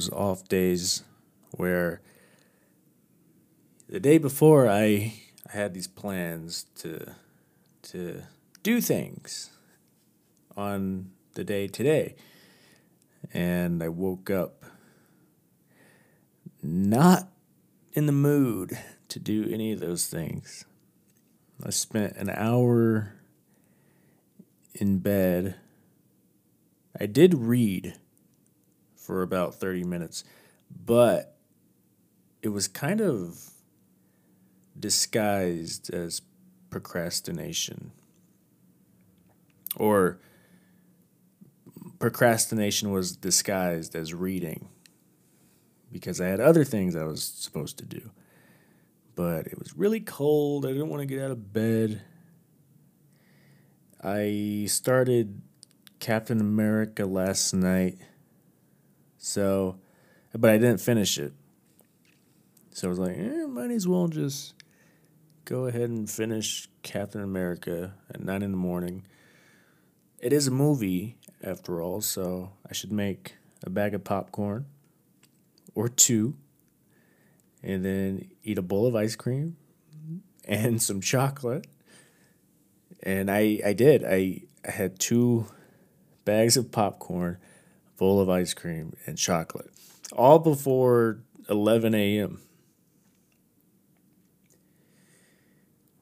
those off days where the day before I I had these plans to to do things on the day today. And I woke up not in the mood to do any of those things. I spent an hour in bed. I did read for about 30 minutes, but it was kind of disguised as procrastination. Or procrastination was disguised as reading because I had other things I was supposed to do. But it was really cold. I didn't want to get out of bed. I started Captain America last night. So, but I didn't finish it. So I was like, eh, might as well just go ahead and finish Captain America at nine in the morning. It is a movie, after all, so I should make a bag of popcorn or two and then eat a bowl of ice cream and some chocolate. And I, I did. I, I had two bags of popcorn, bowl of ice cream, and chocolate, all before 11 a.m.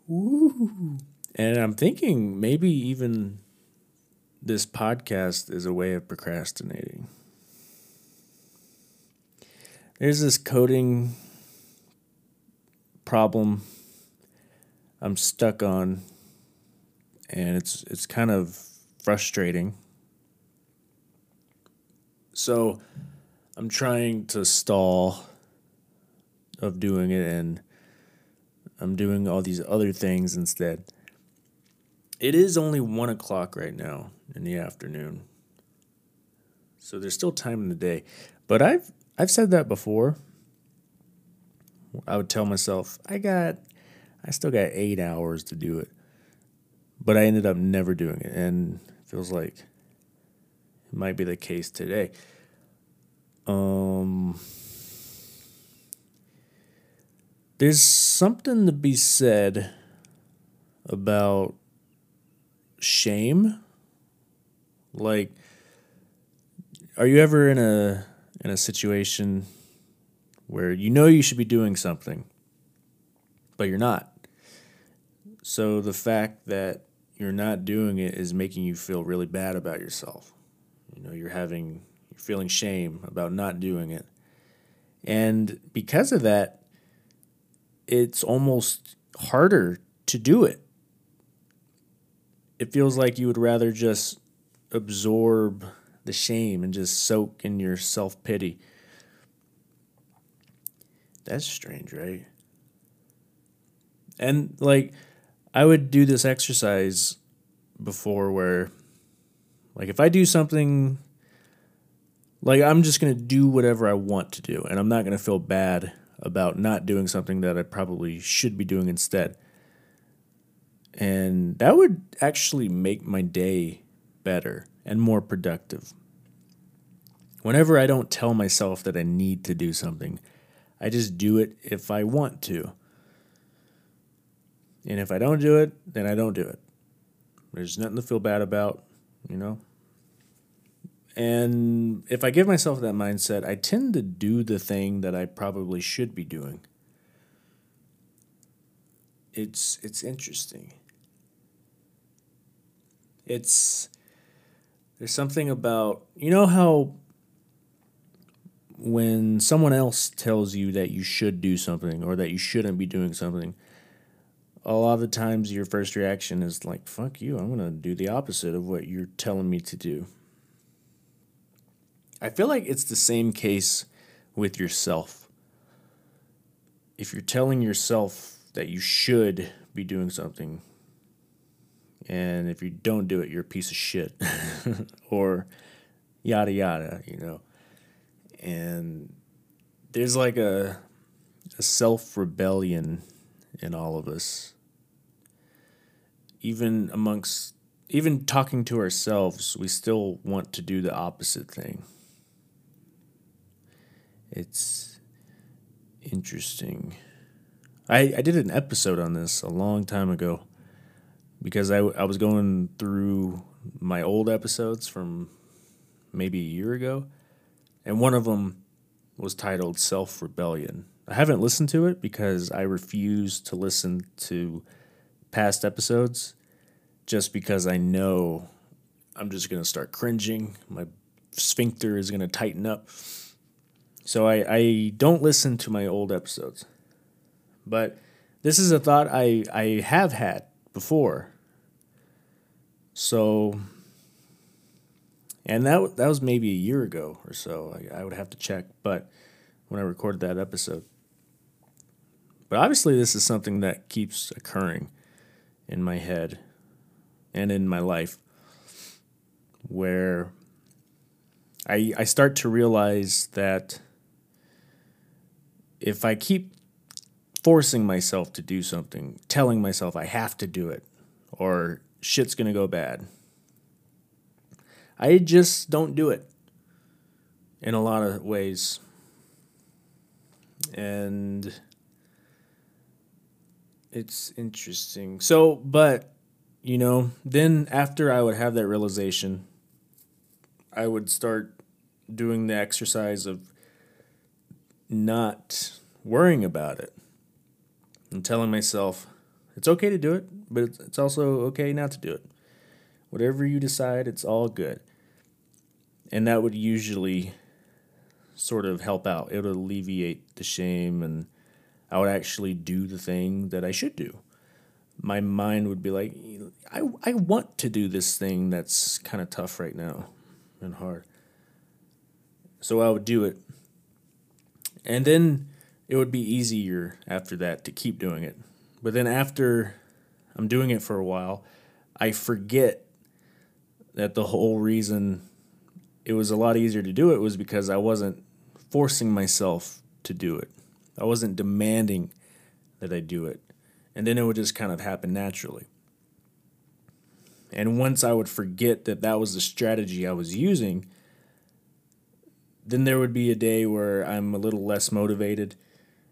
Woo. And I'm thinking maybe even this podcast is a way of procrastinating. There's this coding problem I'm stuck on and it's it's kind of frustrating. So I'm trying to stall of doing it and I'm doing all these other things instead. It is only one o'clock right now in the afternoon. So there's still time in the day. But I've I've said that before. I would tell myself, I got I still got eight hours to do it. But I ended up never doing it and it feels like it might be the case today. Um there's something to be said about shame. Like are you ever in a in a situation where you know you should be doing something but you're not? So the fact that you're not doing it is making you feel really bad about yourself you know you're having you're feeling shame about not doing it and because of that it's almost harder to do it. It feels like you would rather just absorb the shame and just soak in your self pity. That's strange, right? And like, I would do this exercise before where, like, if I do something, like, I'm just going to do whatever I want to do, and I'm not going to feel bad about not doing something that I probably should be doing instead. And that would actually make my day better and more productive. Whenever I don't tell myself that I need to do something, I just do it if I want to. And if I don't do it, then I don't do it. There's nothing to feel bad about, you know? And if I give myself that mindset, I tend to do the thing that I probably should be doing. It's it's interesting. It's there's something about you know how when someone else tells you that you should do something or that you shouldn't be doing something, a lot of the times your first reaction is like, fuck you, I'm to do the opposite of what you're telling me to do. I feel like it's the same case with yourself. If you're telling yourself that you should be doing something, and if you don't do it, you're a piece of shit, or yada yada, you know. And there's like a, a self rebellion in all of us. Even amongst, even talking to ourselves, we still want to do the opposite thing. It's interesting. I, I did an episode on this a long time ago because I, I was going through my old episodes from maybe a year ago, and one of them was titled Self Rebellion. I haven't listened to it because I refuse to listen to past episodes just because I know I'm just going to start cringing. My sphincter is going to tighten up. So I, I don't listen to my old episodes. But this is a thought I, I have had before. So, and that, that was maybe a year ago or so. I, I would have to check, but when I recorded that episode. But obviously, this is something that keeps occurring in my head and in my life where I, I start to realize that if I keep forcing myself to do something, telling myself I have to do it, or shit's gonna go bad, I just don't do it in a lot of ways. And it's interesting. So, but, you know, then after I would have that realization, I would start doing the exercise of not worrying about it and telling myself it's okay to do it, but it's also okay not to do it. Whatever you decide, it's all good. And that would usually sort of help out. It would alleviate the shame and I would actually do the thing that I should do. My mind would be like, I, I want to do this thing that's kind of tough right now and hard. So I would do it. And then it would be easier after that to keep doing it. But then after I'm doing it for a while, I forget that the whole reason it was a lot easier to do it was because I wasn't forcing myself to do it. I wasn't demanding that I do it. And then it would just kind of happen naturally. And once I would forget that that was the strategy I was using, then there would be a day where I'm a little less motivated.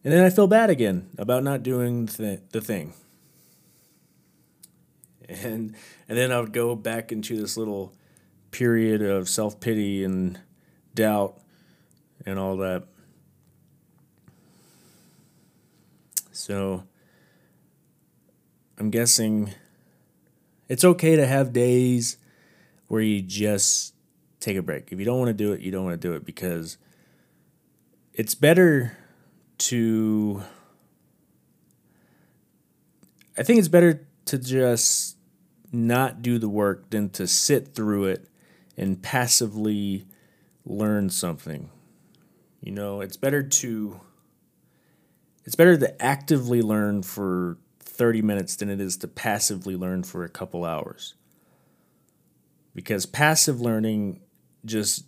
And then I feel bad again about not doing the, the thing. And, and then I would go back into this little period of self pity and doubt and all that. So I'm guessing it's okay to have days where you just take a break. If you don't want to do it, you don't want to do it because it's better to. I think it's better to just not do the work than to sit through it and passively learn something. You know, it's better to it's better to actively learn for 30 minutes than it is to passively learn for a couple hours. Because passive learning just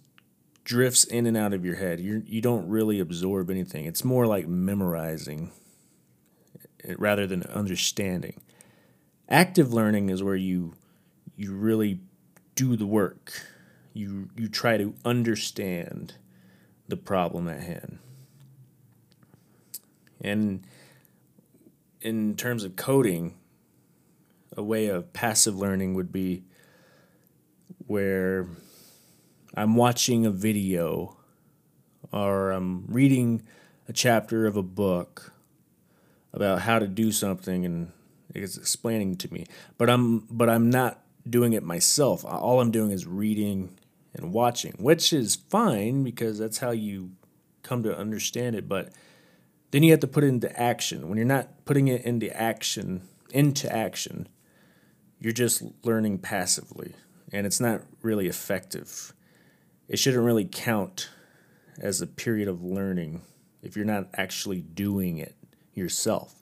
drifts in and out of your head. You you don't really absorb anything. It's more like memorizing eh, rather than understanding. Active learning is where you you really do the work. You you try to understand the problem at hand. And in terms of coding, a way of passive learning would be where I'm watching a video or I'm reading a chapter of a book about how to do something and it's explaining to me. But I'm but I'm not doing it myself. All I'm doing is reading and watching, which is fine because that's how you come to understand it, but then you have to put it into action. When you're not putting it into action, into action, you're just learning passively, and it's not really effective. It shouldn't really count as a period of learning if you're not actually doing it yourself.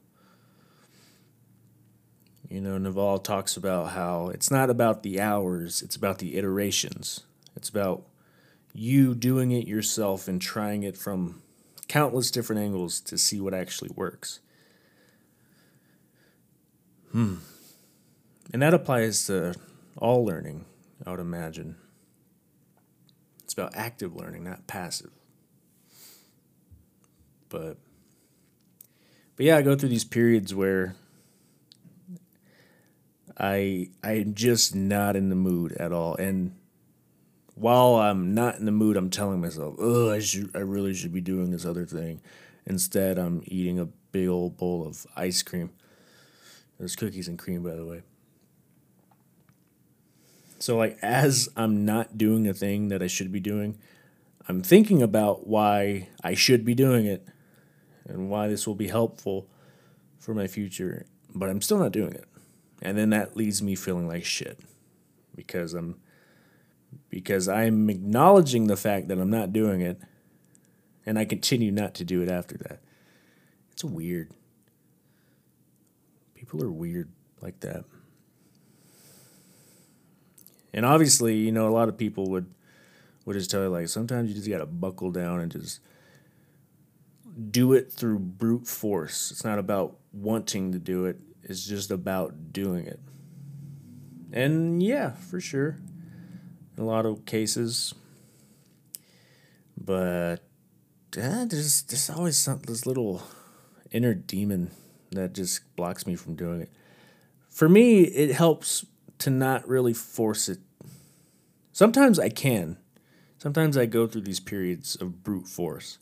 You know, Naval talks about how it's not about the hours, it's about the iterations. It's about you doing it yourself and trying it from countless different angles to see what actually works. Hmm. And that applies to all learning, I would imagine. About active learning, not passive. But but yeah, I go through these periods where I I'm just not in the mood at all. And while I'm not in the mood, I'm telling myself, "Oh, I should I really should be doing this other thing." Instead, I'm eating a big old bowl of ice cream. There's cookies and cream, by the way. So like as I'm not doing the thing that I should be doing, I'm thinking about why I should be doing it and why this will be helpful for my future, but I'm still not doing it. And then that leaves me feeling like shit because I'm because I'm acknowledging the fact that I'm not doing it and I continue not to do it after that. It's weird. People are weird like that. And obviously, you know, a lot of people would would just tell you like sometimes you just got to buckle down and just do it through brute force. It's not about wanting to do it. It's just about doing it. And yeah, for sure. In a lot of cases. But uh, there's there's always some this little inner demon that just blocks me from doing it. For me, it helps to not really force it Sometimes I can. Sometimes I go through these periods of brute force.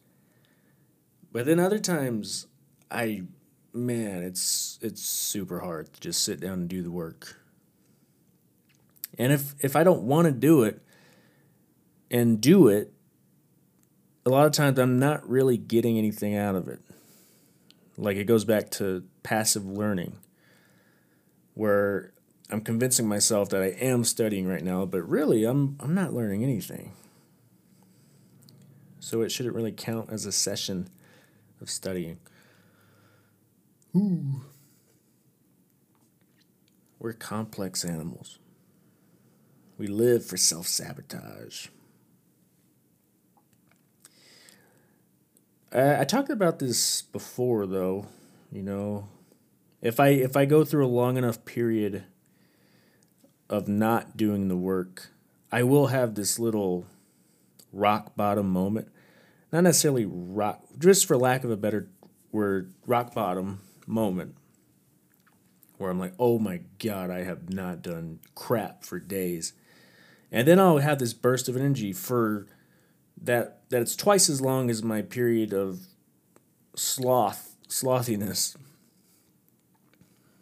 But then other times I man, it's it's super hard to just sit down and do the work. And if if I don't want to do it and do it, a lot of times I'm not really getting anything out of it. Like it goes back to passive learning where I'm convincing myself that I am studying right now, but really I'm I'm not learning anything. So it shouldn't really count as a session of studying. Ooh. We're complex animals. We live for self sabotage. I, I talked about this before, though. You know, if I if I go through a long enough period of not doing the work, I will have this little rock bottom moment. Not necessarily rock, just for lack of a better word, rock bottom moment where I'm like, oh my God, I have not done crap for days. And then I'll have this burst of energy for that that it's twice as long as my period of sloth slothiness.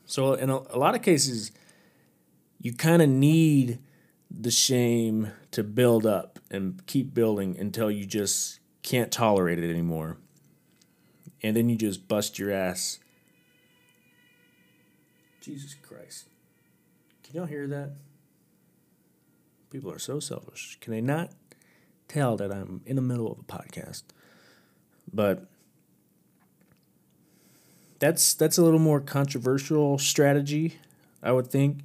So in a, a lot of cases, you kind of need the shame to build up and keep building until you just can't tolerate it anymore. And then you just bust your ass. Jesus Christ. Can y'all hear that? People are so selfish. Can they not tell that I'm in the middle of a podcast? But that's that's a little more controversial strategy, I would think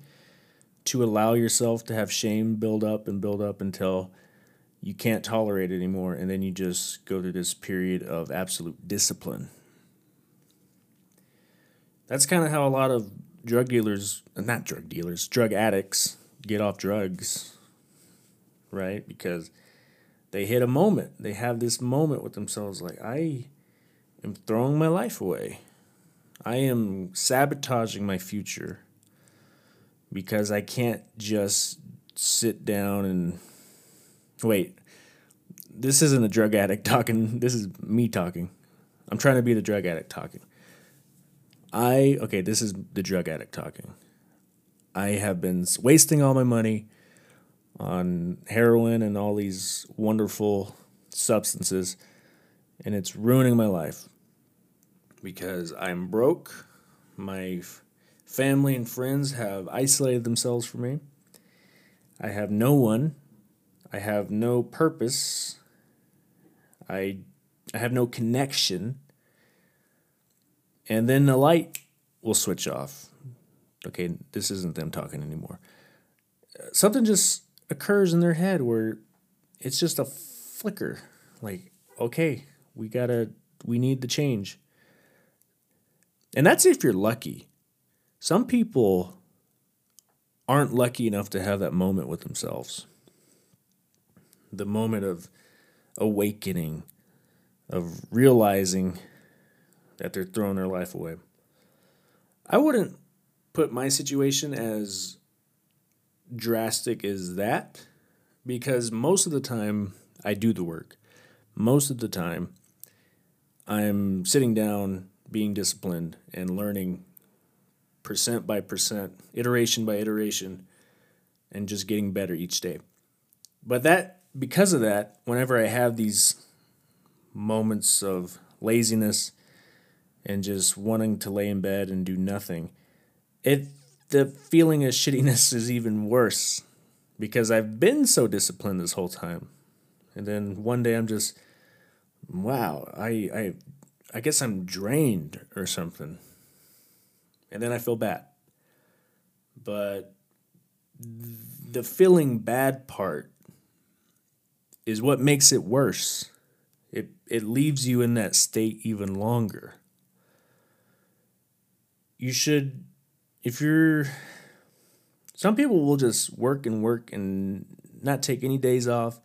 to allow yourself to have shame build up and build up until you can't tolerate it anymore and then you just go through this period of absolute discipline. That's kind of how a lot of drug dealers not drug dealers drug addicts get off drugs right? Because they hit a moment. They have this moment with themselves like i am throwing my life away. I am sabotaging my future because I can't just sit down and wait. This isn't a drug addict talking. This is me talking. I'm trying to be the drug addict talking. I okay, this is the drug addict talking. I have been wasting all my money on heroin and all these wonderful substances and it's ruining my life because I'm broke. My Family and friends have isolated themselves from me. I have no one. I have no purpose. I, I have no connection. And then the light will switch off. Okay, this isn't them talking anymore. Something just occurs in their head where it's just a flicker. Like, okay, we gotta, we need the change. And that's if you're lucky. Some people aren't lucky enough to have that moment with themselves. The moment of awakening, of realizing that they're throwing their life away. I wouldn't put my situation as drastic as that because most of the time I do the work. Most of the time I'm sitting down, being disciplined, and learning percent by percent, iteration by iteration, and just getting better each day. But that, because of that, whenever I have these moments of laziness and just wanting to lay in bed and do nothing, it the feeling of shittiness is even worse because I've been so disciplined this whole time. And then one day I'm just wow, I I I guess I'm drained or something. And then I feel bad. But the feeling bad part is what makes it worse. It it leaves you in that state even longer. You should if you're some people will just work and work and not take any days off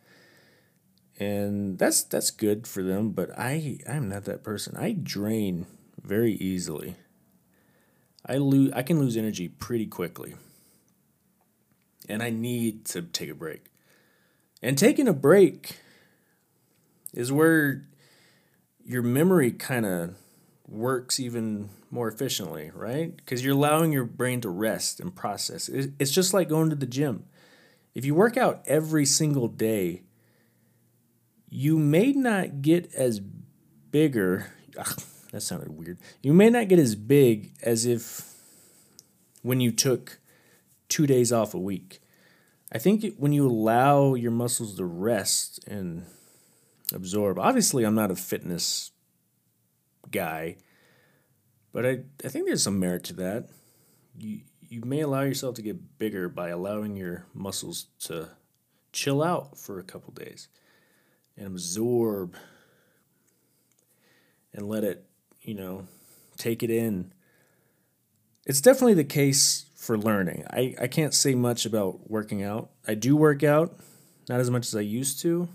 and that's that's good for them but i i'm not that person i drain very easily i lose i can lose energy pretty quickly. And i need to take a break. And taking a break is where your memory kind of works even more efficiently right? Because you're allowing your brain to rest and process. It's just like going to the gym. If you work out every single day you may not get as bigger. That sounded weird. You may not get as big as if when you took two days off a week. I think when you allow your muscles to rest and absorb, obviously, I'm not a fitness guy, but I, I think there's some merit to that. You, you may allow yourself to get bigger by allowing your muscles to chill out for a couple days and absorb and let it, you know, take it in. It's definitely the case for learning. I, I can't say much about working out. I do work out, not as much as I used to.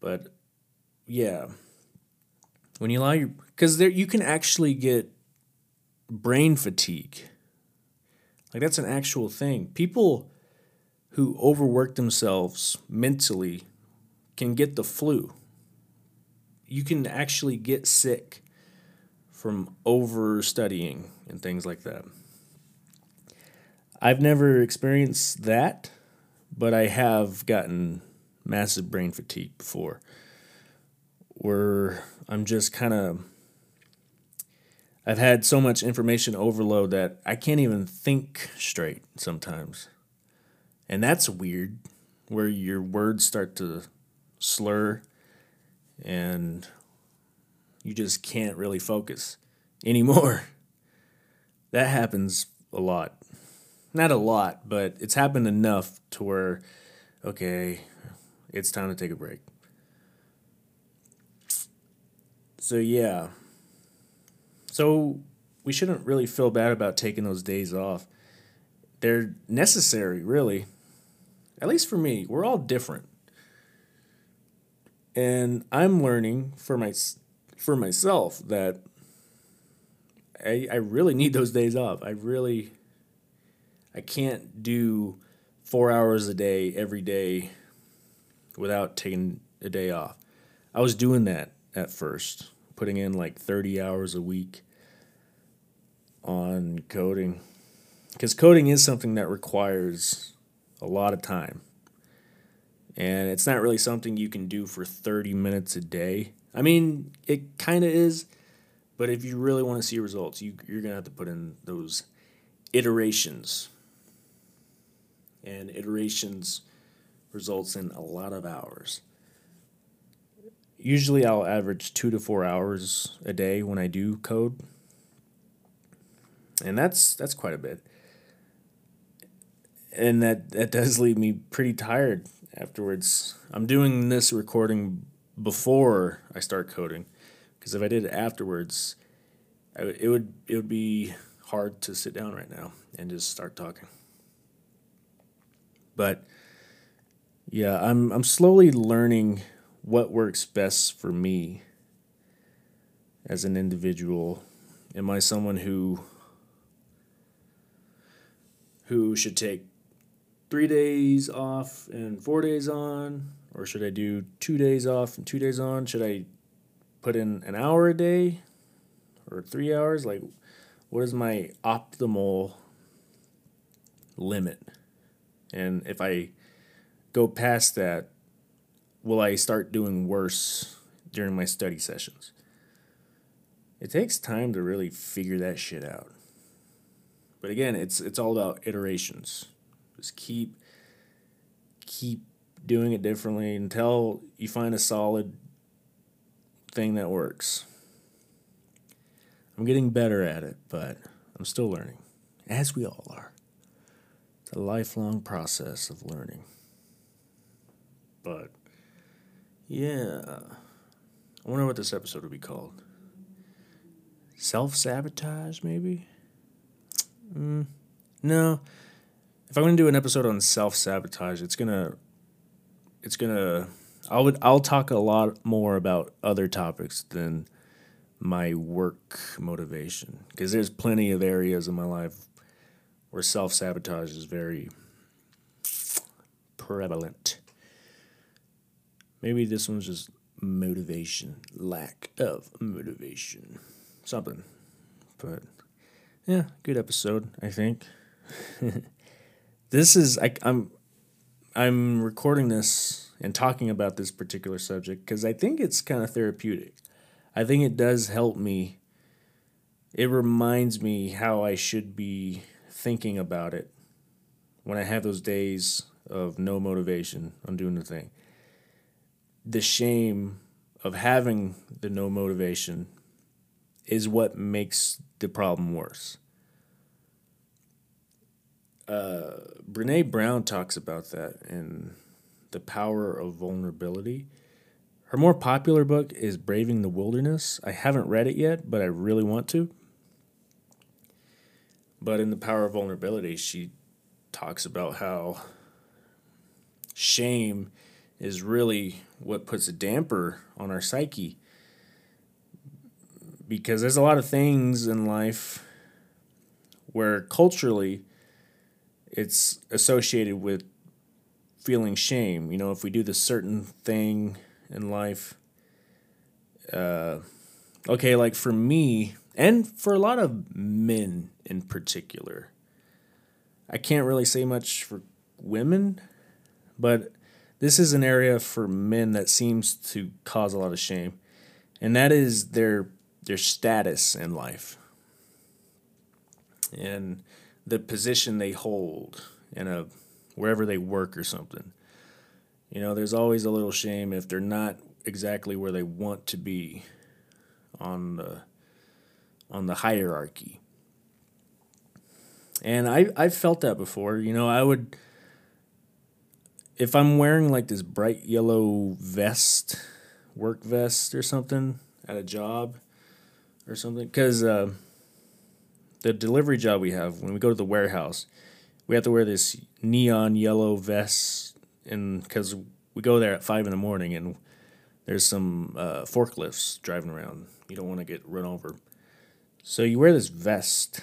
But yeah. When you allow your because there you can actually get brain fatigue. Like that's an actual thing. People who overwork themselves mentally can get the flu. You can actually get sick from over studying and things like that. I've never experienced that, but I have gotten massive brain fatigue before where I'm just kind of I've had so much information overload that I can't even think straight sometimes. And that's weird where your words start to slur and you just can't really focus anymore. that happens a lot. Not a lot, but it's happened enough to where, okay, it's time to take a break. So, yeah. So, we shouldn't really feel bad about taking those days off. They're necessary, really. At least for me, we're all different and I'm learning for my for myself that I I really need those days off. I really I can't do four hours a day every day without taking a day off. I was doing that at first, putting in like 30 hours a week on coding. Because coding is something that requires a lot of time and it's not really something you can do for 30 minutes a day. I mean, it kind of is, but if you really want to see results, you, you're going to have to put in those iterations. And iterations results in a lot of hours. Usually I'll average two to four hours a day when I do code. And that's that's quite a bit. And that, that does leave me pretty tired afterwards. I'm doing this recording before I start coding because if I did it afterwards, it would it would be hard to sit down right now and just start talking. But yeah, I'm I'm slowly learning what works best for me as an individual. Am I someone who who should take three days off and four days on? Or should I do two days off and two days on? Should I put in an hour a day or three hours? Like, what is my optimal limit? And if I go past that, will I start doing worse during my study sessions? It takes time to really figure that shit out. But again, it's it's all about iterations. Just keep keep doing it differently until you find a solid thing that works. I'm getting better at it, but I'm still learning, as we all are. It's a lifelong process of learning. But yeah, I wonder what this episode would be called. Self sabotage, maybe? Mm, no. If I'm gonna do an episode on self sabotage, it's gonna, it's gonna, I would, I'll talk a lot more about other topics than my work motivation because there's plenty of areas in my life where self sabotage is very prevalent. Maybe this one's just motivation, lack of motivation, something. But yeah, good episode, I think. this is I, I'm I'm recording this and talking about this particular subject because I think it's kind of therapeutic. I think it does help me. It reminds me how I should be thinking about it when I have those days of no motivation on doing the thing. The shame of having the no motivation is what makes the problem worse. Uh, Brene Brown talks about that in The Power of Vulnerability. Her more popular book is Braving the Wilderness. I haven't read it yet, but I really want to. But in The Power of Vulnerability, she talks about how shame is really what puts a damper on our psyche because there's a lot of things in life where culturally it's associated with feeling shame. You know, if we do this certain thing in life, uh, okay, like for me, and for a lot of men in particular, I can't really say much for women, but this is an area for men that seems to cause a lot of shame, and that is their their status in life and the position they hold in a wherever they work or something. You know, there's always a little shame if they're not exactly where they want to be on the on the hierarchy. And I I've felt that before. You know, I would if I'm wearing like this bright yellow vest, work vest or something at a job, or something because uh, the delivery job we have when we go to the warehouse we have to wear this neon yellow vest and because we go there at five in the morning and there's some uh, forklifts driving around. You don't want to get run over. So you wear this vest.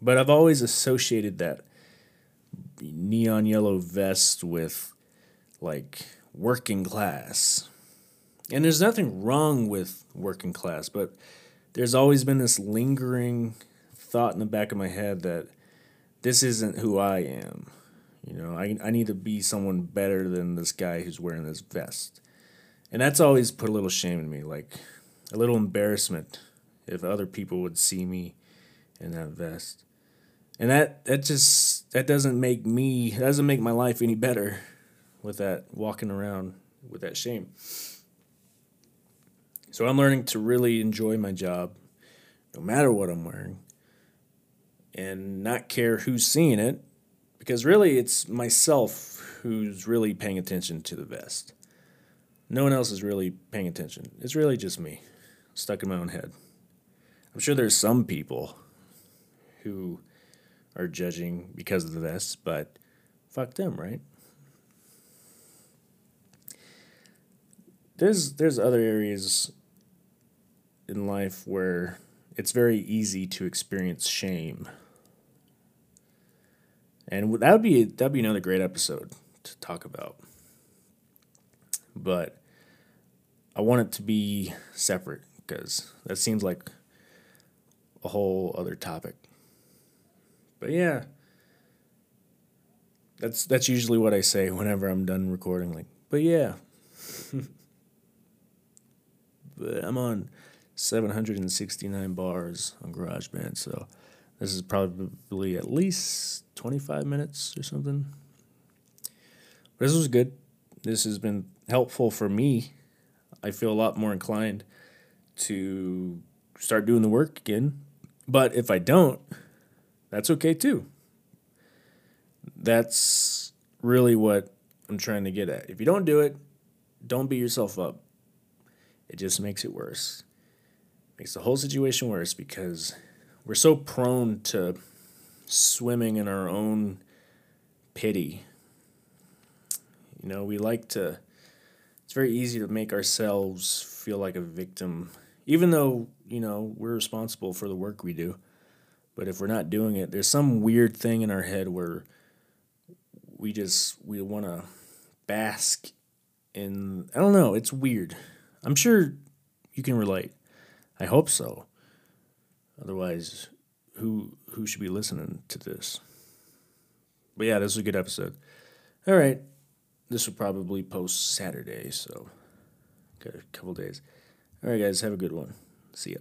But i've always associated that neon yellow vest with like working class. And there's nothing wrong with working class, but there's always been this lingering thought in the back of my head that this isn't who I am. You know, I, I need to be someone better than this guy who's wearing this vest. And that's always put a little shame in me, like a little embarrassment if other people would see me in that vest. And that that just that doesn't make me that doesn't make my life any better with that walking around with that shame. So I'm learning to really enjoy my job, no matter what I'm wearing, and not care who's seeing it, because really it's myself who's really paying attention to the vest. No one else is really paying attention. It's really just me, stuck in my own head. I'm sure there's some people who are judging because of the vest, but fuck them, right? there's there's other areas in life where it's very easy to experience shame. And that would be that'd be another great episode to talk about. But I want it to be separate because that seems like a whole other topic. But yeah, that's that's usually what I say whenever I'm done recording. Like, but yeah, but I'm on 769 bars on GarageBand, so this is probably at least 25 minutes or something. But this was good. This has been helpful for me. I feel a lot more inclined to start doing the work again. But if I don't, that's okay too. That's really what I'm trying to get at. If you don't do it, don't beat yourself up. It just makes it worse. Makes the whole situation worse because we're so prone to swimming in our own pity. You know, we like to, it's very easy to make ourselves feel like a victim, even though, you know, we're responsible for the work we do. But if we're not doing it, there's some weird thing in our head where we just, we want to bask in, I don't know, it's weird. I'm sure you can relate. I hope so. Otherwise, who who should be listening to this? But yeah, this is a good episode. All right, this will probably post Saturday, so got a couple days. All right, guys, have a good one. See ya.